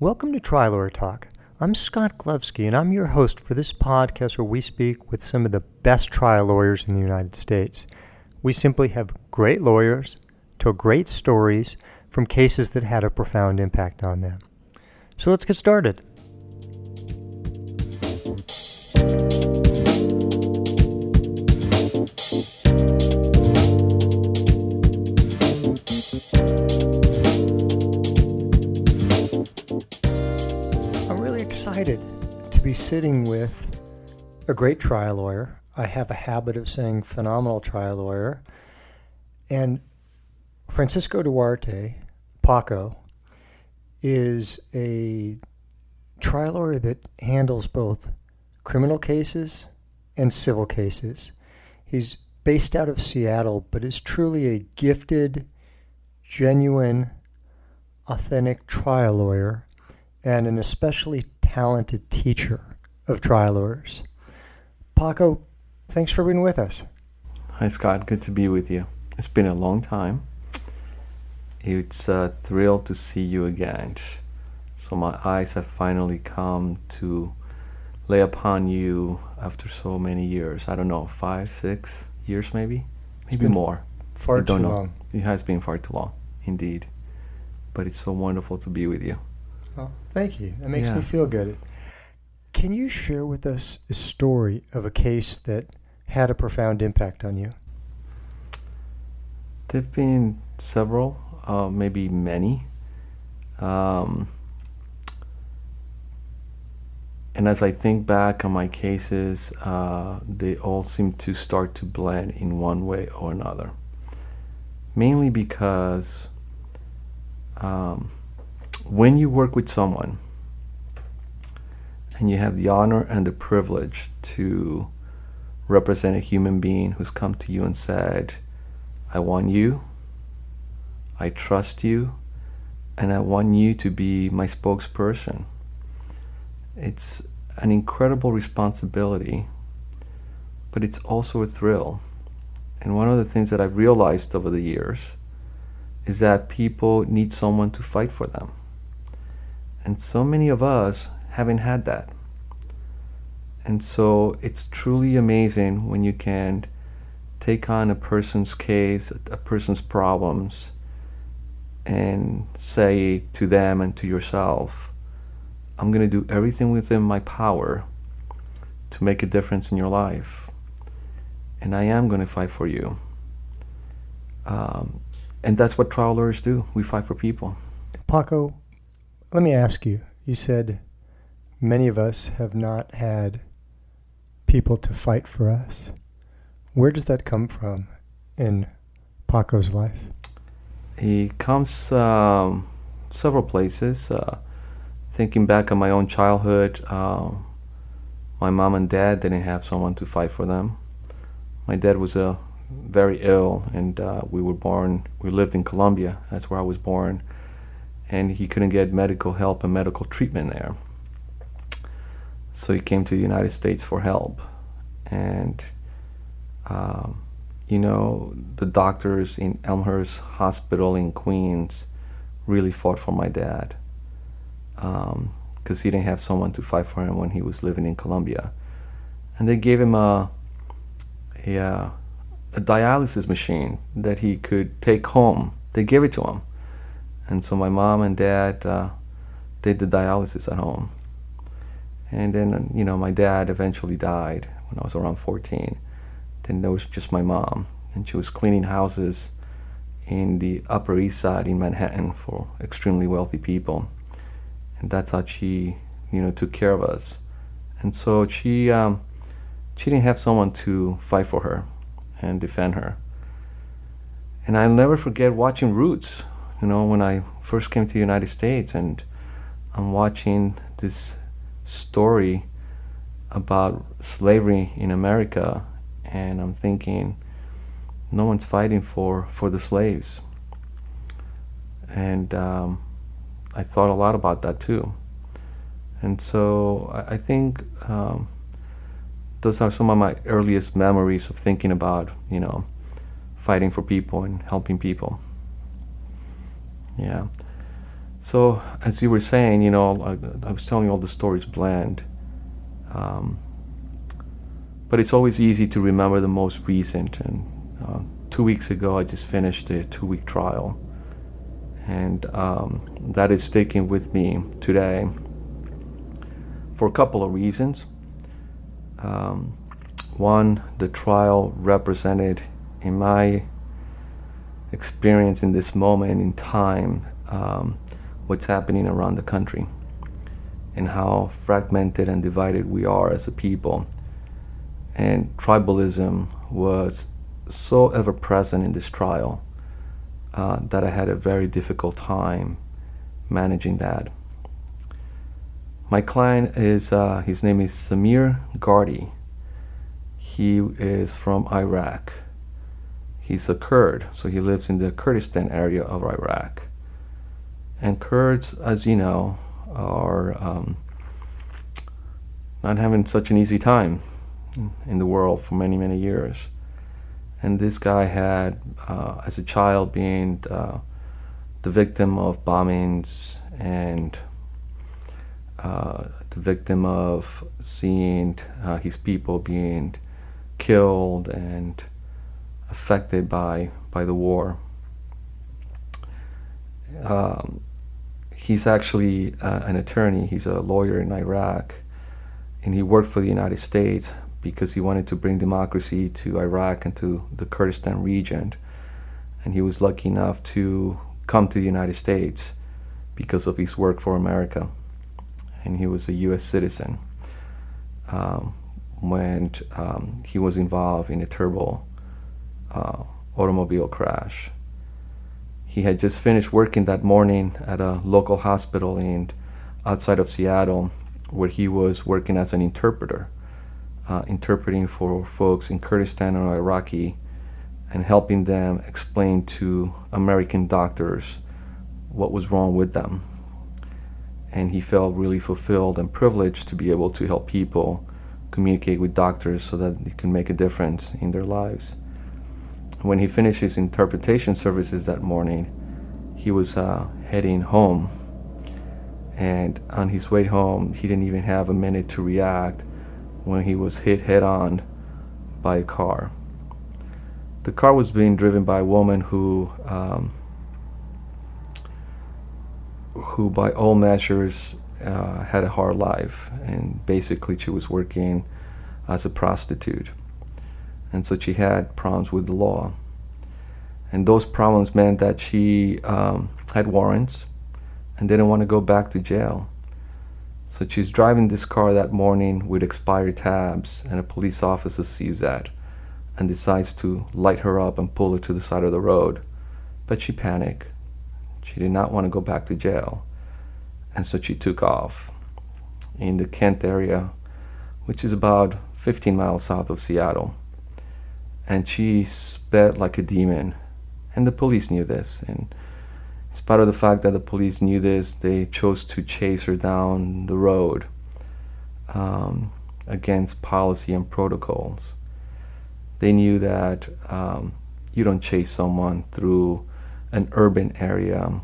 Welcome to Trial Lawyer Talk. I'm Scott Glovsky, and I'm your host for this podcast where we speak with some of the best trial lawyers in the United States. We simply have great lawyers, tell great stories from cases that had a profound impact on them. So let's get started. Sitting with a great trial lawyer. I have a habit of saying phenomenal trial lawyer. And Francisco Duarte, Paco, is a trial lawyer that handles both criminal cases and civil cases. He's based out of Seattle, but is truly a gifted, genuine, authentic trial lawyer and an especially talented teacher of trial lawyers. Paco, thanks for being with us. Hi, Scott. Good to be with you. It's been a long time. It's a thrill to see you again. So, my eyes have finally come to lay upon you after so many years. I don't know, five, six years maybe? Maybe been more. Far I don't too know. long. It has been far too long, indeed. But it's so wonderful to be with you. Oh, thank you. That makes me feel good. Can you share with us a story of a case that had a profound impact on you? There have been several, uh, maybe many. Um, and as I think back on my cases, uh, they all seem to start to blend in one way or another. Mainly because um, when you work with someone and you have the honor and the privilege to represent a human being who's come to you and said, I want you, I trust you, and I want you to be my spokesperson. It's an incredible responsibility, but it's also a thrill. And one of the things that I've realized over the years is that people need someone to fight for them. And so many of us haven't had that. And so it's truly amazing when you can take on a person's case, a person's problems, and say to them and to yourself, I'm going to do everything within my power to make a difference in your life. And I am going to fight for you. Um, and that's what trial lawyers do. We fight for people. Paco, let me ask you. You said many of us have not had people to fight for us. Where does that come from in Paco's life? He comes um, several places. Uh, thinking back on my own childhood, uh, my mom and dad didn't have someone to fight for them. My dad was uh, very ill, and uh, we were born. We lived in Colombia. That's where I was born, and he couldn't get medical help and medical treatment there. So he came to the United States for help, and um, you know, the doctors in Elmhurst Hospital in Queens really fought for my dad because he didn't have someone to fight for him when he was living in Colombia. And they gave him a, a, uh, a dialysis machine that he could take home. They gave it to him. And so my mom and dad uh, did the dialysis at home. And then, you know, my dad eventually died when I was around 14 then there was just my mom, and she was cleaning houses in the Upper East Side in Manhattan for extremely wealthy people, and that's how she, you know, took care of us. And so she, um, she didn't have someone to fight for her and defend her. And I'll never forget watching Roots. You know, when I first came to the United States, and I'm watching this story about slavery in America and I'm thinking, no one's fighting for for the slaves. And um, I thought a lot about that too. And so I, I think um, those are some of my earliest memories of thinking about, you know, fighting for people and helping people. Yeah. So, as you were saying, you know, I, I was telling you all the stories bland. Um, but it's always easy to remember the most recent. And uh, two weeks ago, I just finished a two week trial. And um, that is sticking with me today for a couple of reasons. Um, one, the trial represented, in my experience in this moment in time, um, what's happening around the country and how fragmented and divided we are as a people. And tribalism was so ever present in this trial uh, that I had a very difficult time managing that. My client is, uh, his name is Samir Gardi. He is from Iraq. He's a Kurd, so he lives in the Kurdistan area of Iraq. And Kurds, as you know, are um, not having such an easy time in the world for many, many years. And this guy had, uh, as a child, been uh, the victim of bombings and uh, the victim of seeing uh, his people being killed and affected by by the war. Um, he's actually uh, an attorney. He's a lawyer in Iraq, and he worked for the United States because he wanted to bring democracy to Iraq and to the Kurdistan region. And he was lucky enough to come to the United States because of his work for America. And he was a U.S. citizen um, when um, he was involved in a terrible uh, automobile crash. He had just finished working that morning at a local hospital in outside of Seattle, where he was working as an interpreter uh, interpreting for folks in Kurdistan and Iraqi and helping them explain to American doctors what was wrong with them. And he felt really fulfilled and privileged to be able to help people communicate with doctors so that they can make a difference in their lives. When he finished his interpretation services that morning, he was uh, heading home. And on his way home, he didn't even have a minute to react when he was hit head on by a car. The car was being driven by a woman who, um, who by all measures, uh, had a hard life, and basically she was working as a prostitute, and so she had problems with the law. And those problems meant that she um, had warrants and didn't want to go back to jail. So she's driving this car that morning with expired tabs, and a police officer sees that and decides to light her up and pull her to the side of the road. But she panicked. She did not want to go back to jail. And so she took off in the Kent area, which is about 15 miles south of Seattle. And she sped like a demon. And the police knew this. And in spite of the fact that the police knew this, they chose to chase her down the road um, against policy and protocols. They knew that um, you don't chase someone through an urban area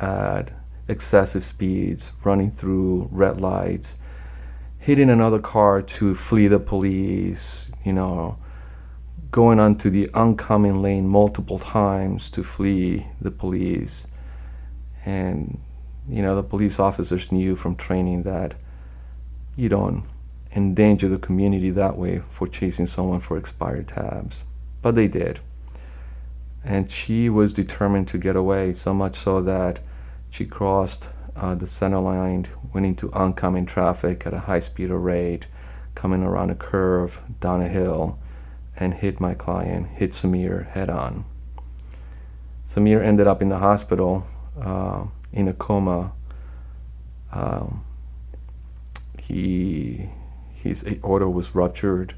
at excessive speeds, running through red lights, hitting another car to flee the police, you know, going onto the oncoming lane multiple times to flee the police. And, you know, the police officers knew from training that you don't endanger the community that way for chasing someone for expired tabs. But they did. And she was determined to get away, so much so that she crossed uh, the center line, went into oncoming traffic at a high speed rate, coming around a curve, down a hill, and hit my client, hit Samir head on. Samir ended up in the hospital uh, in a coma. Um, he his aorta was ruptured,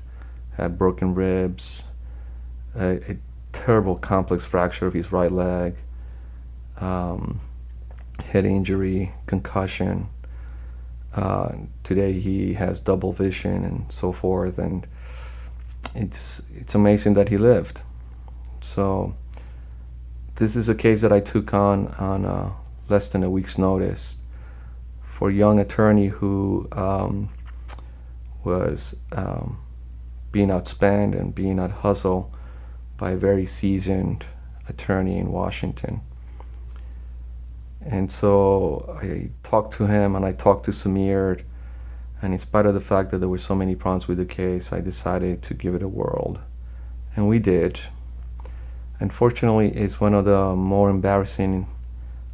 had broken ribs, a, a terrible complex fracture of his right leg, um, head injury, concussion. Uh, today he has double vision and so forth, and it's it's amazing that he lived. So this is a case that I took on on a less than a week's notice for a young attorney who um, was um, being outspent and being out hustled by a very seasoned attorney in Washington. And so I talked to him and I talked to Samir. And in spite of the fact that there were so many problems with the case, I decided to give it a whirl. And we did. Unfortunately, it's one of the more embarrassing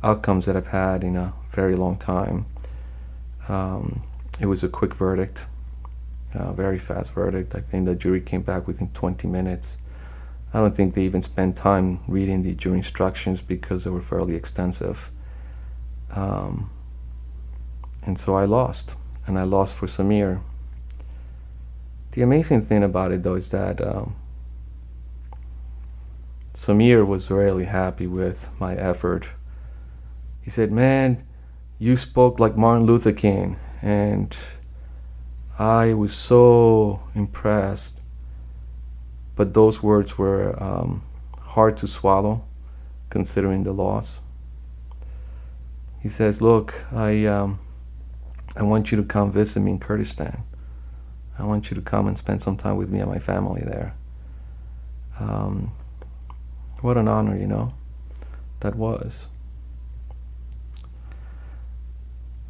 outcomes that I've had in a very long time. Um, it was a quick verdict, a very fast verdict. I think the jury came back within 20 minutes. I don't think they even spent time reading the jury instructions because they were fairly extensive. Um, and so I lost, and I lost for Samir. The amazing thing about it, though, is that um, Samir was really happy with my effort. He said, Man, you spoke like Martin Luther King, and I was so impressed. But those words were um, hard to swallow, considering the loss. He says, "Look, I um, I want you to come visit me in Kurdistan. I want you to come and spend some time with me and my family there." Um, what an honor, you know, that was.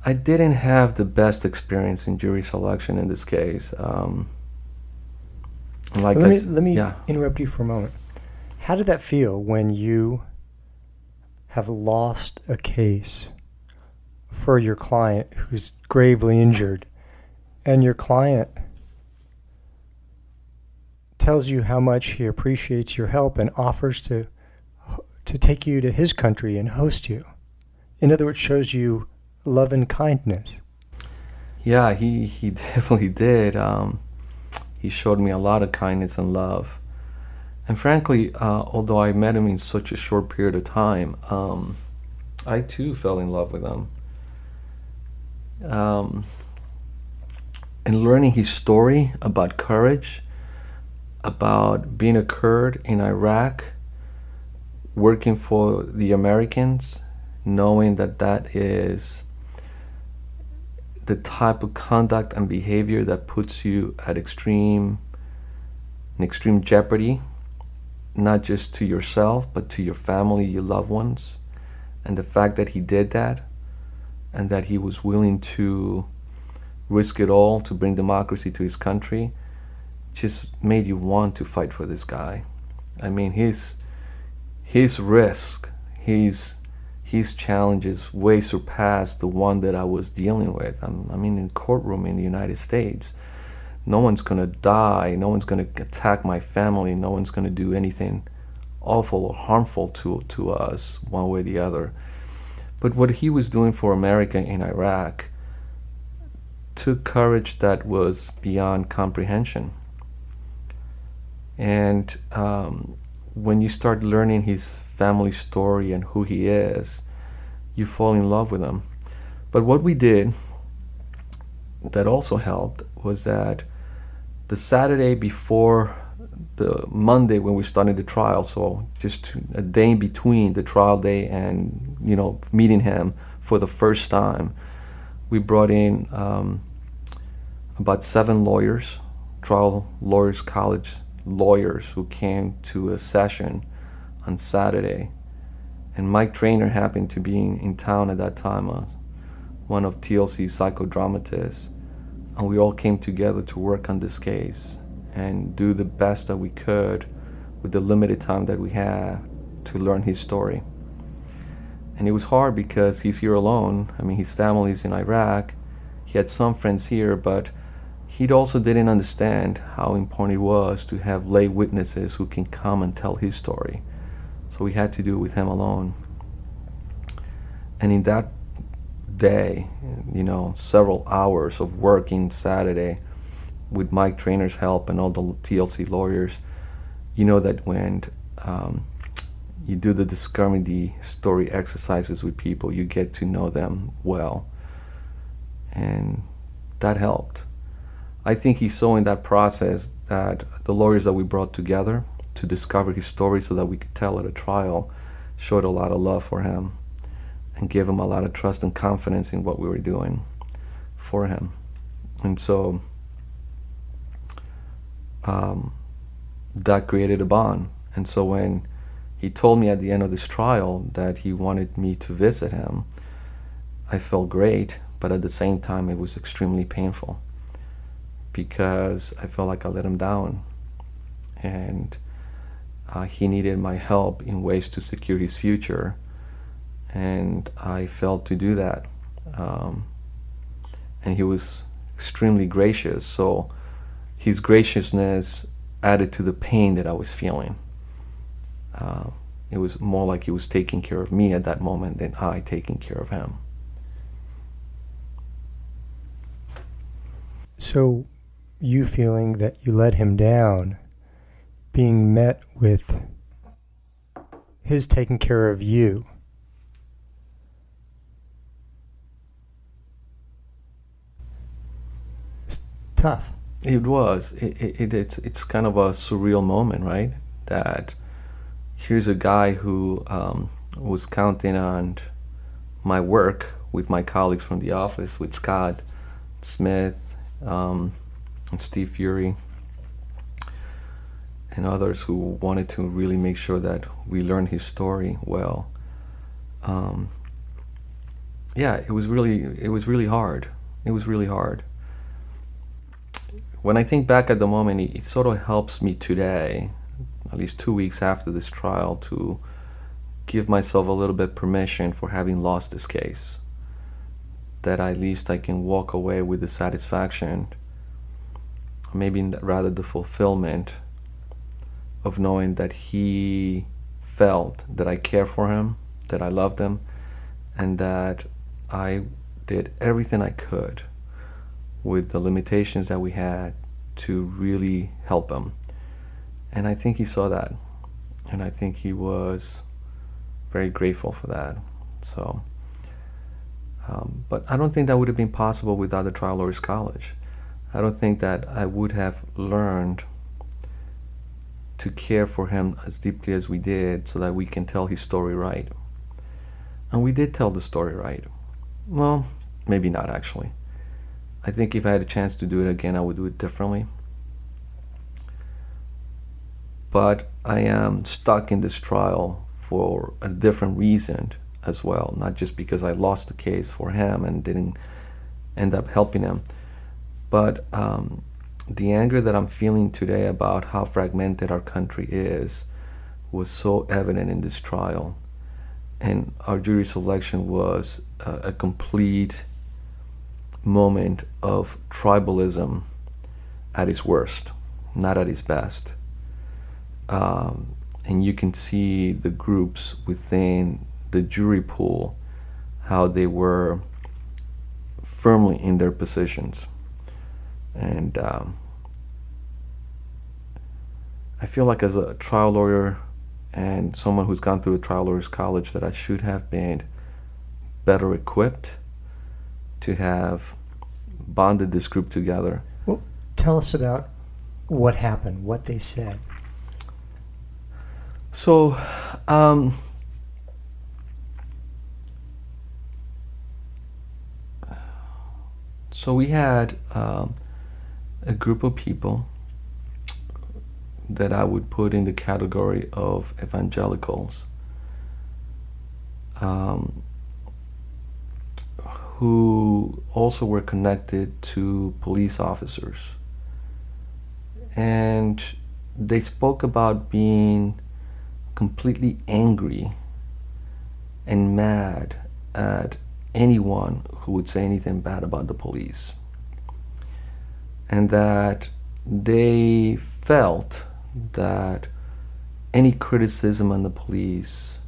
I didn't have the best experience in jury selection in this case. Um, like let me, let me yeah. interrupt you for a moment. How did that feel when you have lost a case for your client who's gravely injured and your client tells you how much he appreciates your help and offers to to take you to his country and host you. In other words, shows you love and kindness. Yeah, he he definitely did. Um, he showed me a lot of kindness and love. And frankly, uh, although I met him in such a short period of time, um, I too fell in love with him. Um, and learning his story about courage about being a Kurd in Iraq, working for the Americans, knowing that that is the type of conduct and behavior that puts you at extreme in extreme jeopardy not just to yourself but to your family your loved ones. And the fact that he did that and that he was willing to risk it all to bring democracy to his country just made you want to fight for this guy. I mean, his his risk, his his challenges way surpassed the one that I was dealing with. I'm, I mean, in courtroom in the United States, no one's gonna die, no one's gonna attack my family, no one's gonna do anything awful or harmful to to us one way or the other. But what he was doing for America in Iraq took courage that was beyond comprehension. And um, when you start learning his family story and who he is, you fall in love with him. But what we did that also helped was that the Saturday before the Monday when we started the trial, so just a day in between the trial day and you know meeting him for the first time, we brought in um, about seven lawyers, trial lawyers, college lawyers who came to a session on Saturday. And Mike Trainer happened to be in, town at that time, uh, one of TLC's psychodramatists. And we all came together to work on this case and do the best that we could with the limited time that we had to learn his story. And it was hard because he's here alone. I mean, his family's in Iraq. He had some friends here, but he also didn't understand how important it was to have lay witnesses who can come and tell his story. So we had to do it with him alone. And in that day, you know, several hours of working Saturday with Mike Trainer's help and all the TLC lawyers, you know that when um, you do the discovering the story exercises with people, you get to know them well. And that helped I think he saw in that process that the lawyers that we brought together to discover his story so that we could tell at a trial showed a lot of love for him. and gave him a lot of trust and confidence in what we were doing for him. And so um, that created a bond. And so when he told me at the end of this trial that he wanted me to visit him, I felt great, but at the same time, it was extremely painful because I felt like I let him down. And uh, he needed my help in ways to secure his future. And I failed to do that. Um, and he was extremely gracious. So his graciousness added to the pain that I was feeling. Uh, it was more like he was taking care of me at that moment than I taking care of him. So, you feeling that you let him down, being met with his taking care of you. It's tough. It was. It, it, it's, it's kind of a surreal moment, right? That here's a guy who um, was counting on my work with my colleagues from the office, with Scott Smith um, and Steve Fury, and others who wanted to really make sure that we learned his story well. Um, yeah, it was really it was really hard. It was really hard when I think back at the moment, it, it, sort of helps me today, at least two weeks after this trial, to give myself a little bit permission for having lost this case. That at least I can walk away with the satisfaction, maybe rather the fulfillment of knowing that he felt that I care for him, that I loved him, and that I did everything I could with the limitations that we had to really help him. And I think he saw that. And I think he was very grateful for that. So, um, but I don't think that would have been possible without the Trial Lawyers College. I don't think that I would have learned to care for him as deeply as we did so that we can tell his story right. And we did tell the story right. Well, maybe not actually. I think if I had a chance to do it again, I would do it differently. But I am stuck in this trial for a different reason as well, not just because I lost the case for him and didn't end up helping him, but um, the anger that I'm feeling today about how fragmented our country is was so evident in this trial. And our jury selection was a, a complete moment of tribalism at its worst, not at its best. Um, and you can see the groups within the jury pool, how they were firmly in their positions. And um, I feel like, as a trial lawyer and someone who's gone through a trial lawyers college, that I should have been better equipped to have bonded this group together. Well, tell us about what happened, what they said. So, um, so we had um, a group of people that I would put in the category of evangelicals. Um, who also were connected to police officers. And they spoke about being completely angry and mad at anyone who would say anything bad about the police. And that they felt that any criticism on the police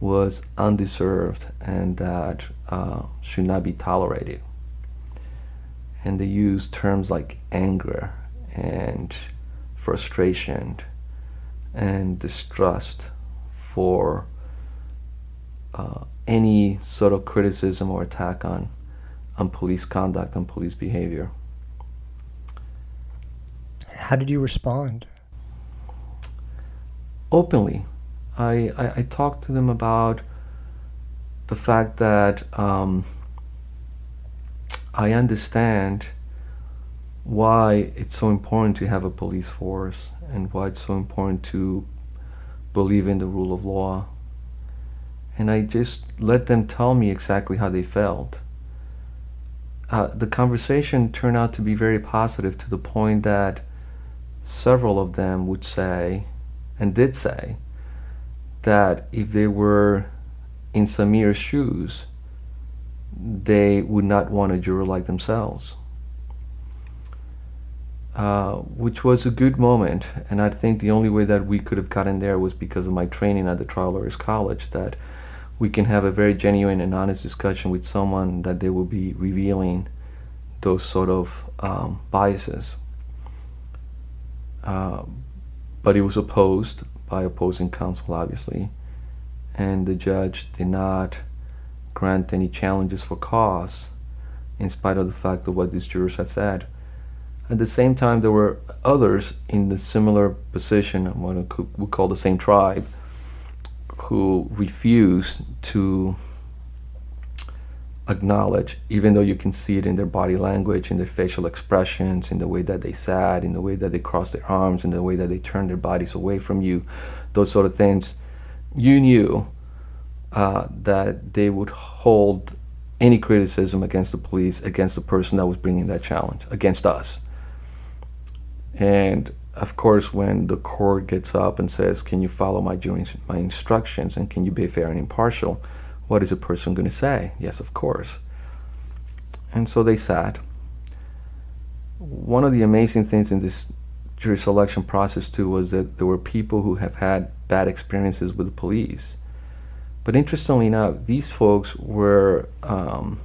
was undeserved and that uh, should not be tolerated. And they use terms like anger and frustration and distrust for uh, any sort of criticism or attack on, on police conduct and police behavior. How did you respond? Openly. I, I, I talked to them about the fact that um, I understand why it's so important to have a police force and why it's so important to believe in the rule of law. And I just let them tell me exactly how they felt. Uh, the conversation turned out to be very positive to the point that several of them would say, and did say, that if they were in Samir's shoes, they would not want a juror like themselves. Uh, which was a good moment, and I think the only way that we could have gotten there was because of my training at the Trial Lawyers College. That we can have a very genuine and honest discussion with someone that they will be revealing those sort of um, biases. Uh, but it was opposed by opposing counsel, obviously, and the judge did not grant any challenges for cause, in spite of the fact of what these jurors had said. At the same time, there were others in the similar position, what we call the same tribe, who refused to acknowledge, even though you can see it in their body language, in their facial expressions, in the way that they sat, in the way that they crossed their arms, in the way that they turned their bodies away from you, those sort of things, you knew uh, that they would hold any criticism against the police, against the person that was bringing that challenge, against us. And of course, when the court gets up and says, "Can you follow my my instructions and can you be fair and impartial?" What is a person going to say? Yes, of course. And so they sat. One of the amazing things in this jury selection process too was that there were people who have had bad experiences with the police. But interestingly enough, these folks were um,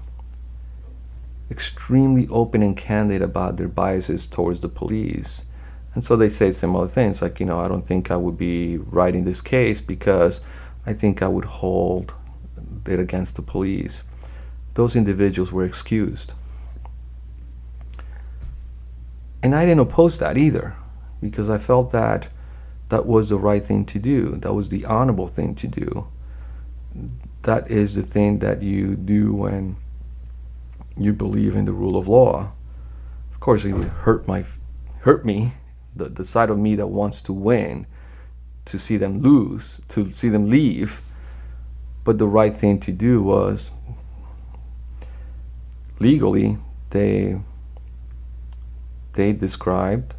extremely open and candid about their biases towards the police. And so they say similar things like, you know, I don't think I would be writing this case because I think I would hold it against the police. Those individuals were excused. And I didn't oppose that either because I felt that that was the right thing to do. That was the honorable thing to do. That is the thing that you do when you believe in the rule of law. Of course, it would hurt my hurt me, the, the side of me that wants to win, to see them lose, to see them leave. But the right thing to do was legally they they described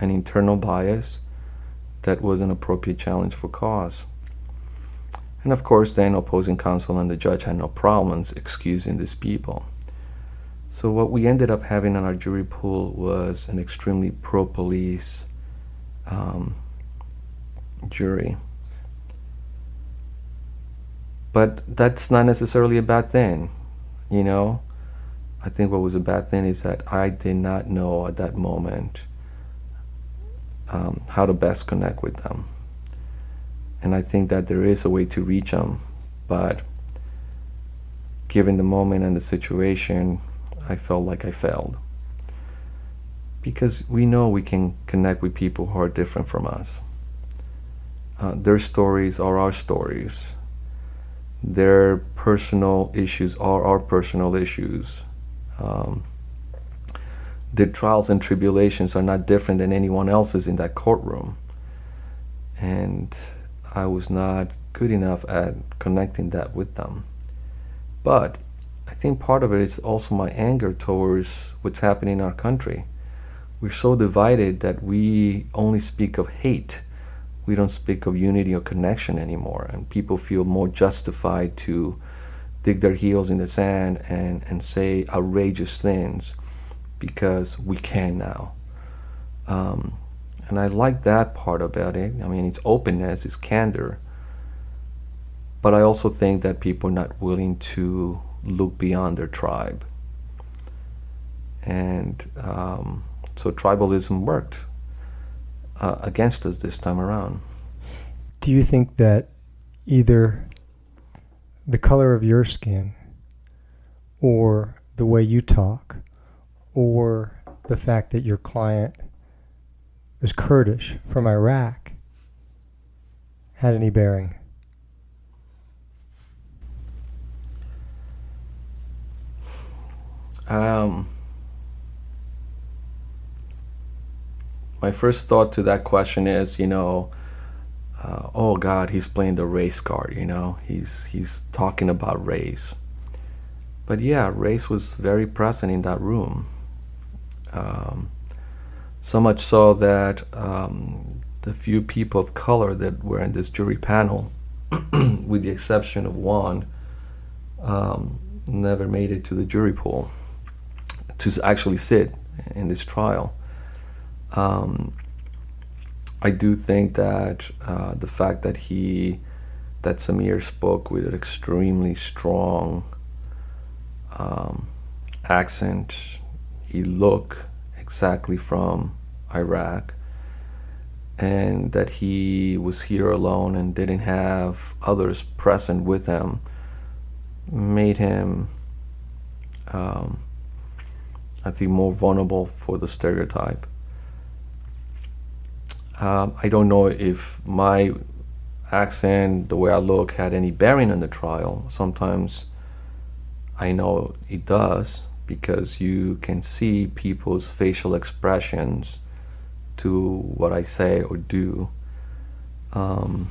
an internal bias that was an appropriate challenge for cause. And of course, then opposing counsel and the judge had no problems excusing these people. So what we ended up having on our jury pool was an extremely pro-police um, jury. But that's not necessarily a bad thing, you know. I think what was a bad thing is that I did not know at that moment um, how to best connect with them. And I think that there is a way to reach them, but given the moment and the situation, I felt like I failed. Because we know we can connect with people who are different from us. Uh, their stories are our stories. Their personal issues are our personal issues. Um, their trials and tribulations are not different than anyone else's in that courtroom. And I was not good enough at connecting that with them. But I think part of it is also my anger towards what's happening in our country. We're so divided that we only speak of hate. We don't speak of unity or connection anymore. And people feel more justified to dig their heels in the sand and, and say outrageous things because we can now. Um, and I like that part about it. I mean, it's openness, it's candor. But I also think that people are not willing to look beyond their tribe. And um, so tribalism worked uh, against us this time around. Do you think that either the color of your skin or the way you talk or the fact that your client is Kurdish from Iraq had any bearing? Um, my first thought to that question is, you know, uh, oh God, he's playing the race card. You know, he's he's talking about race. But yeah, race was very present in that room. Um, so much so that um, the few people of color that were in this jury panel, with the exception of one, um, never made it to the jury pool to actually sit in this trial. Um, I do think that uh, the fact that he, that Samir spoke with an extremely strong um, accent, he looked exactly from Iraq, and that he was here alone and didn't have others present with him made him, um, I think, more vulnerable for the stereotype. Um, I don't know if my accent, the way I look, had any bearing on the trial. Sometimes I know it does because you can see people's facial expressions to what I say or do. Um,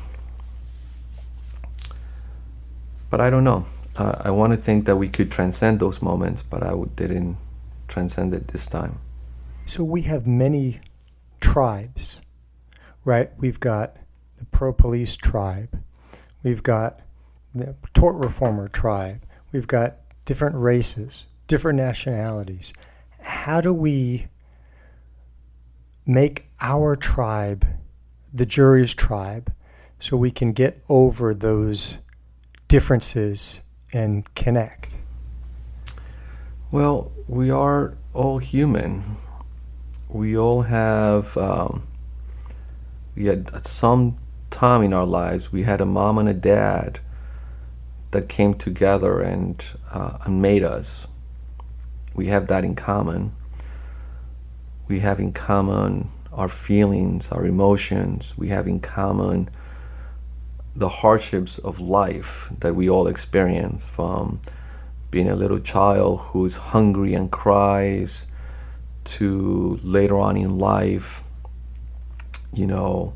but I don't know. Uh, I want to think that we could transcend those moments, but I didn't transcend it this time. So we have many tribes right? We've got the pro police tribe, we've got the tort reformer tribe, we've got different races, different nationalities. How do we make our tribe the jury's tribe so we can get over those differences and connect? Well, we are all human. We all have um, we had at some time in our lives we had a mom and a dad that came together and uh, and made us. We have that in common. We have in common our feelings, our emotions. We have in common the hardships of life that we all experience from being a little child who's hungry and cries to later on in life you know,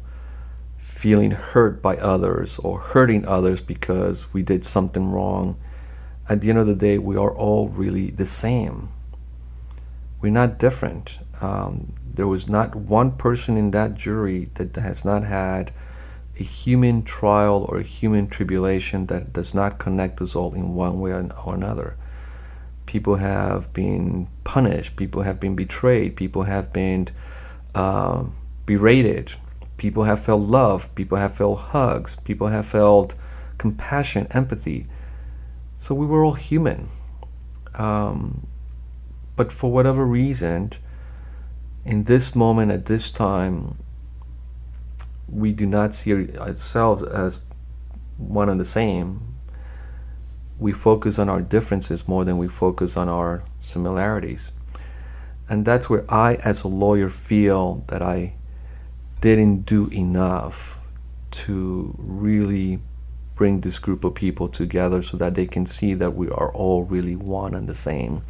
feeling hurt by others or hurting others because we did something wrong. At the end of the day, we are all really the same. We're not different. Um, there was not one person in that jury that has not had a human trial or a human tribulation that does not connect us all in one way or another. People have been punished, people have been betrayed, people have been uh, berated. People have felt love. People have felt hugs. People have felt compassion, empathy. So we were all human. Um, but for whatever reason, in this moment, at this time, we do not see ourselves as one and the same. We focus on our differences more than we focus on our similarities. And that's where I, as a lawyer, feel that I didn't do enough to really bring this group of people together so that they can see that we are all really one and the same.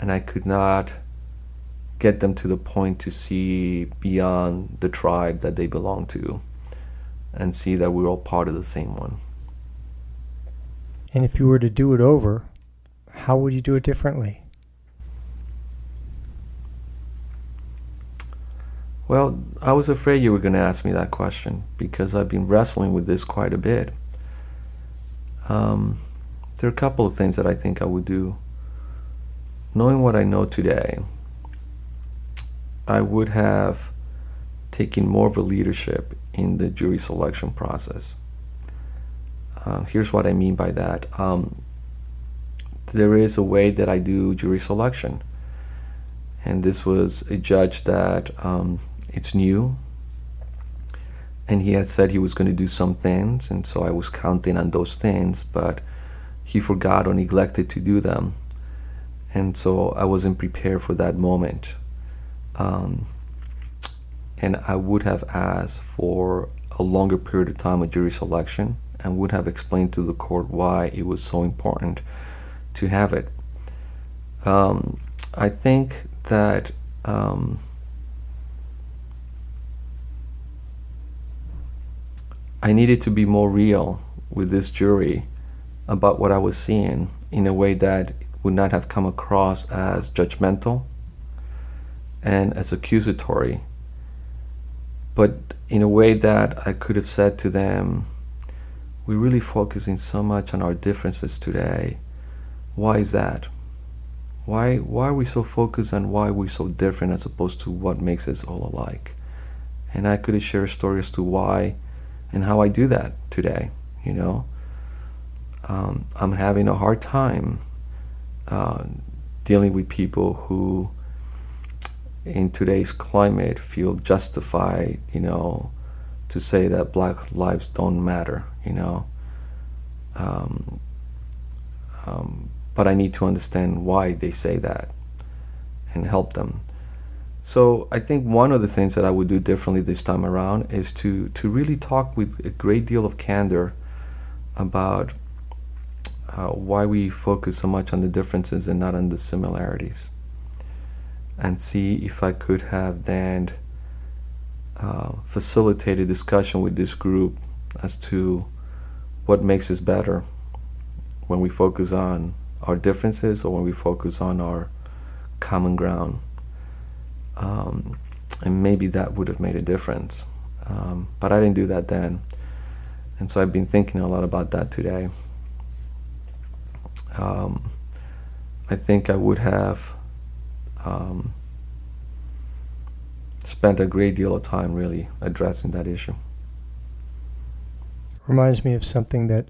And I could not get them to the point to see beyond the tribe that they belong to and see that we're all part of the same one. And if you were to do it over, how would you do it differently? Well, I was afraid you were going to ask me that question because I've been wrestling with this quite a bit. Um, there are a couple of things that I think I would do. Knowing what I know today, I would have taken more of a leadership in the jury selection process. Uh, here's what I mean by that. Um, there is a way that I do jury selection. And this was a judge that um, it's new. And he had said he was going to do some things, and so I was counting on those things, but he forgot or neglected to do them. And so I wasn't prepared for that moment. Um, and I would have asked for a longer period of time of jury selection and would have explained to the court why it was so important to have it. um, I think that um, I needed to be more real with this jury about what I was seeing in a way that would not have come across as judgmental and as accusatory, but in a way that I could have said to them, We're really focusing so much on our differences today. Why is that? Why, why are we so focused on why we're so different as opposed to what makes us all alike? And I could have shared stories to why and how I do that today, you know? Um, I'm having a hard time uh, dealing with people who, in today's climate, feel justified, you know, to say that black lives don't matter, you know. Um, um, but I need to understand why they say that and help them. So I think one of the things that I would do differently this time around is to to really talk with a great deal of candor about uh, why we focus so much on the differences and not on the similarities, and see if I could have then uh, facilitated discussion with this group as to what makes us better when we focus on our differences or when we focus on our common ground. Um, and maybe that would have made a difference. Um, but I didn't do that then. And so I've been thinking a lot about that today um, I think I would have um, spent a great deal of time really addressing that issue. Reminds me of something that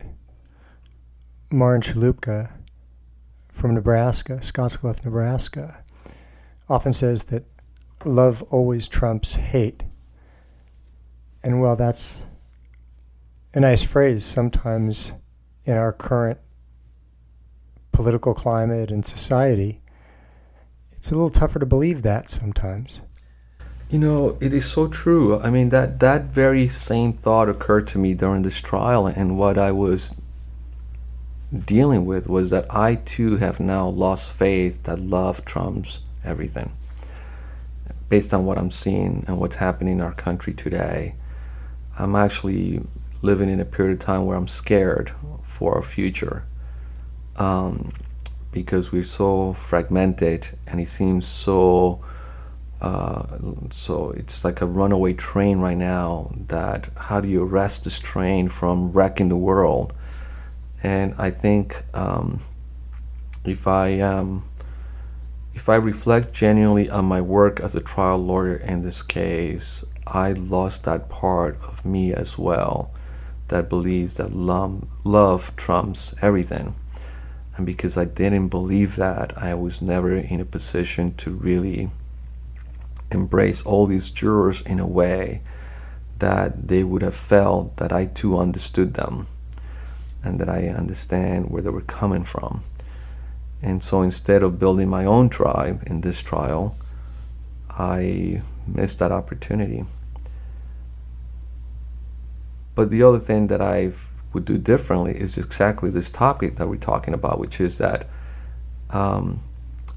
Maren Chaloupka from Nebraska, Scottsbluff, Nebraska, often says that love always trumps hate. And while that's a nice phrase, sometimes in our current political climate and society, it's a little tougher to believe that sometimes. You know, it is so true. I mean, that, that very same thought occurred to me during this trial, and what I was dealing with was that I too have now lost faith that love trumps everything. Based on what I'm seeing and what's happening in our country today, I'm actually living in a period of time where I'm scared for our future um, because we're so fragmented and it seems so uh, so it's like a runaway train right now that how do you arrest this train from wrecking the world? And I think um, if I um, if I reflect genuinely on my work as a trial lawyer in this case, I lost that part of me as well that believes that love, love trumps everything. And because I didn't believe that, I was never in a position to really embrace all these jurors in a way that they would have felt that I too understood them and that I understand where they were coming from. And so instead of building my own tribe in this trial, I missed that opportunity. But the other thing that I've would do differently is exactly this topic that we're talking about, which is that um,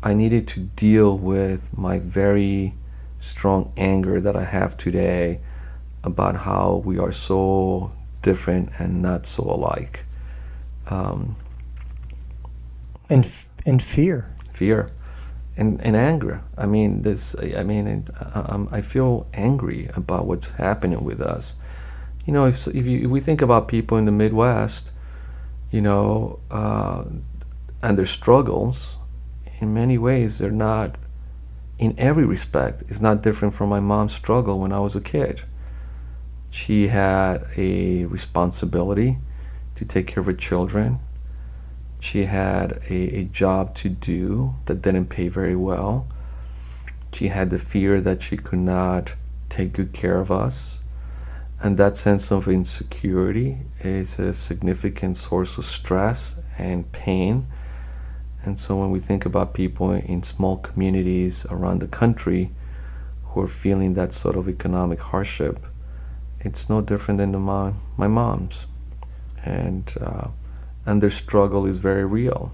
I needed to deal with my very strong anger that I have today about how we are so different and not so alike. Um, and and fear. Fear. And, and anger. I mean, this. I mean, um, I feel angry about what's happening with us you know, if, if, you, if we think about people in the Midwest, you know, uh, and their struggles, in many ways, they're not, in every respect, it's not different from my mom's struggle when I was a kid. She had a responsibility to take care of her children. She had a, a job to do that didn't pay very well. She had the fear that she could not take good care of us and that sense of insecurity is a significant source of stress and pain. And so when we think about people in small communities around the country who are feeling that sort of economic hardship, it's no different than the mom, my mom's. And, uh, and their struggle is very real.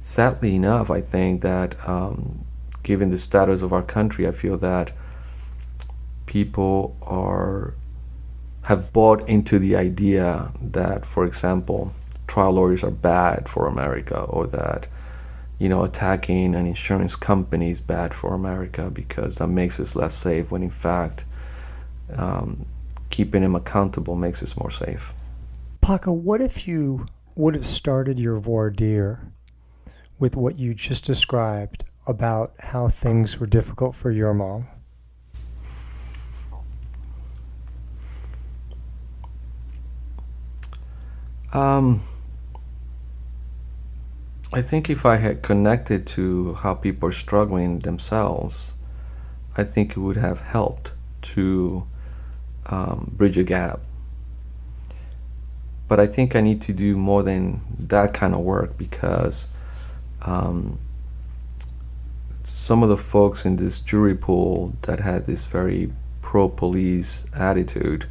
sadly enough, I think that um, given the status of our country, I feel that people are have bought into the idea that, for example, trial lawyers are bad for America, or that you know attacking an insurance company is bad for America because that makes us less safe. When in fact, um, keeping them accountable makes us more safe. Paco, what if you would have started your voir dire with what you just described about how things were difficult for your mom? Um, I think if I had connected to how people are struggling themselves, I think it would have helped to um, bridge a gap. But I think I need to do more than that kind of work because um, some of the folks in this jury pool that had this very pro police attitude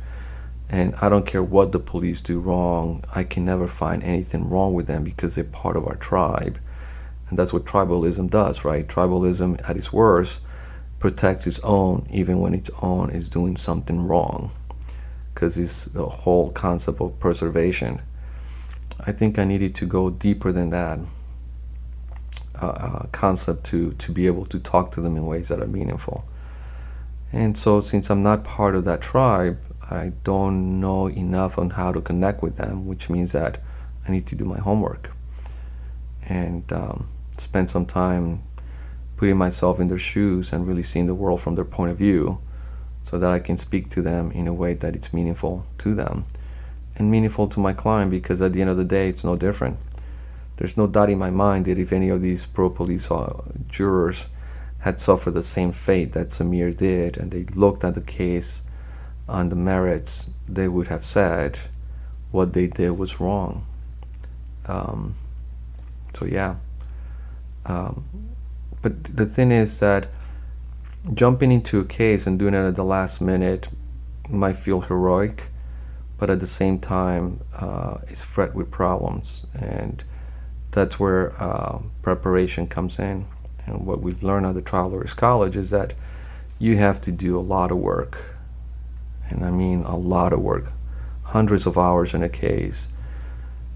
and I don't care what the police do wrong, I can never find anything wrong with them because they're part of our tribe. And that's what tribalism does, right? Tribalism, at its worst, protects its own even when its own is doing something wrong because it's the whole concept of preservation. I think I needed to go deeper than that uh, uh, concept to, to be able to talk to them in ways that are meaningful. And so, since I'm not part of that tribe, I don't know enough on how to connect with them, which means that I need to do my homework and um, spend some time putting myself in their shoes and really seeing the world from their point of view so that I can speak to them in a way that it's meaningful to them and meaningful to my client because at the end of the day, it's no different. There's no doubt in my mind that if any of these pro police uh, jurors had suffered the same fate that Samir did and they looked at the case on the merits, they would have said what they did was wrong. Um, so yeah. Um, but the thing is that jumping into a case and doing it at the last minute might feel heroic, but at the same time, uh, it's fraught with problems, and that's where uh, preparation comes in. And what we've learned at the Trial Lawyers College is that you have to do a lot of work. And I mean a lot of work, hundreds of hours in a case,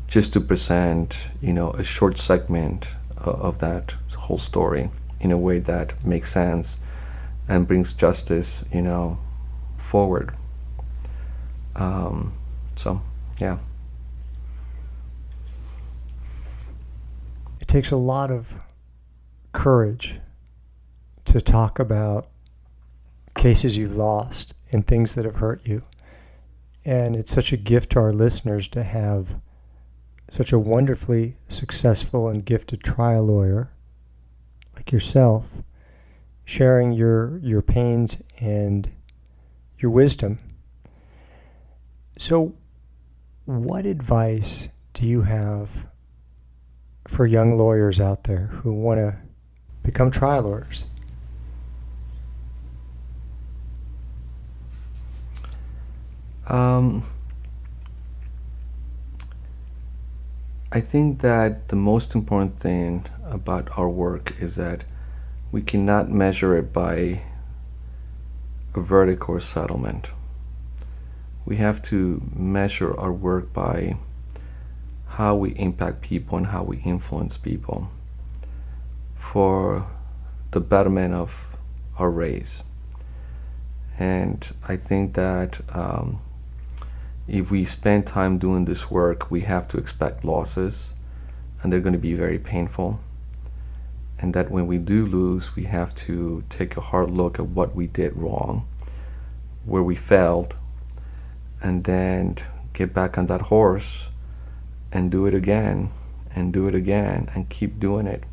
just to present, you know, a short segment of that whole story in a way that makes sense and brings justice, you know, forward. Um, so, yeah. It takes a lot of courage to talk about cases you've lost and things that have hurt you. And it's such a gift to our listeners to have such a wonderfully successful and gifted trial lawyer like yourself sharing your your pains and your wisdom. So what advice do you have for young lawyers out there who want to become trial lawyers? Um, I think that the most important thing about our work is that we cannot measure it by a verdict or settlement. We have to measure our work by how we impact people and how we influence people for the betterment of our race. And I think that um, if we spend time doing this work, we have to expect losses, and they're going to be very painful. And that when we do lose, we have to take a hard look at what we did wrong, where we failed, and then get back on that horse and do it again and do it again and keep doing it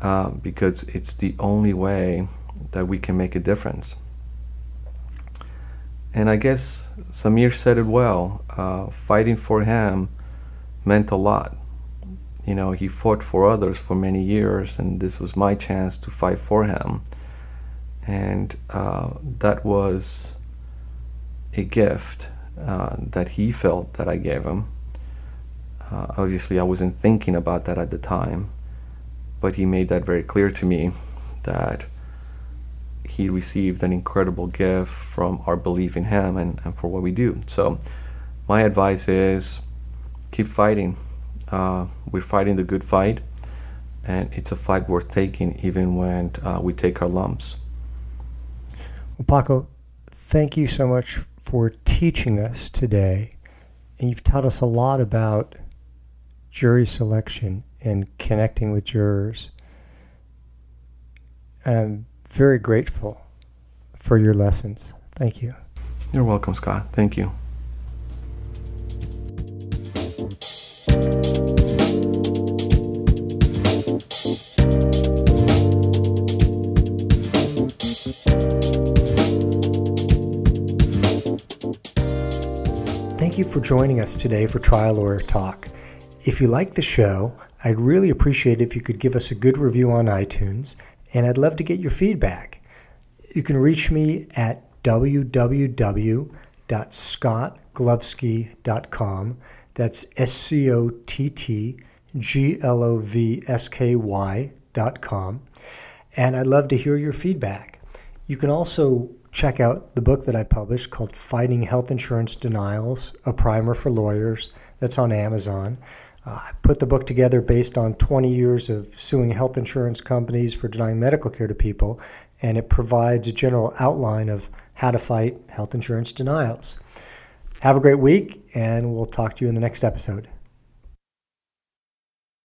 uh, because it's the only way that we can make a difference. And I guess Samir said it well. Uh, fighting for him meant a lot. You know, he fought for others for many years, and this was my chance to fight for him. And uh, that was a gift uh, that he felt that I gave him. Uh, obviously, I wasn't thinking about that at the time, but he made that very clear to me that he received an incredible gift from our belief in him and, and for what we do. So, my advice is keep fighting. Uh, we're fighting the good fight, and it's a fight worth taking, even when uh, we take our lumps. Well, Paco, thank you so much for teaching us today. And you've taught us a lot about jury selection and connecting with jurors. And I'm very grateful for your lessons. Thank you. You're welcome, Scott. Thank you. Joining us today for Trial Lawyer Talk. If you like the show, I'd really appreciate if you could give us a good review on iTunes, and I'd love to get your feedback. You can reach me at www.scottglovsky.com. That's S C O T T G L O V S K Y dot com. And I'd love to hear your feedback. You can also check out the book that I published called Fighting Health Insurance Denials A Primer for Lawyers. That's on Amazon. Uh, I put the book together based on 20 years of suing health insurance companies for denying medical care to people, and it provides a general outline of how to fight health insurance denials. Have a great week, and we'll talk to you in the next episode.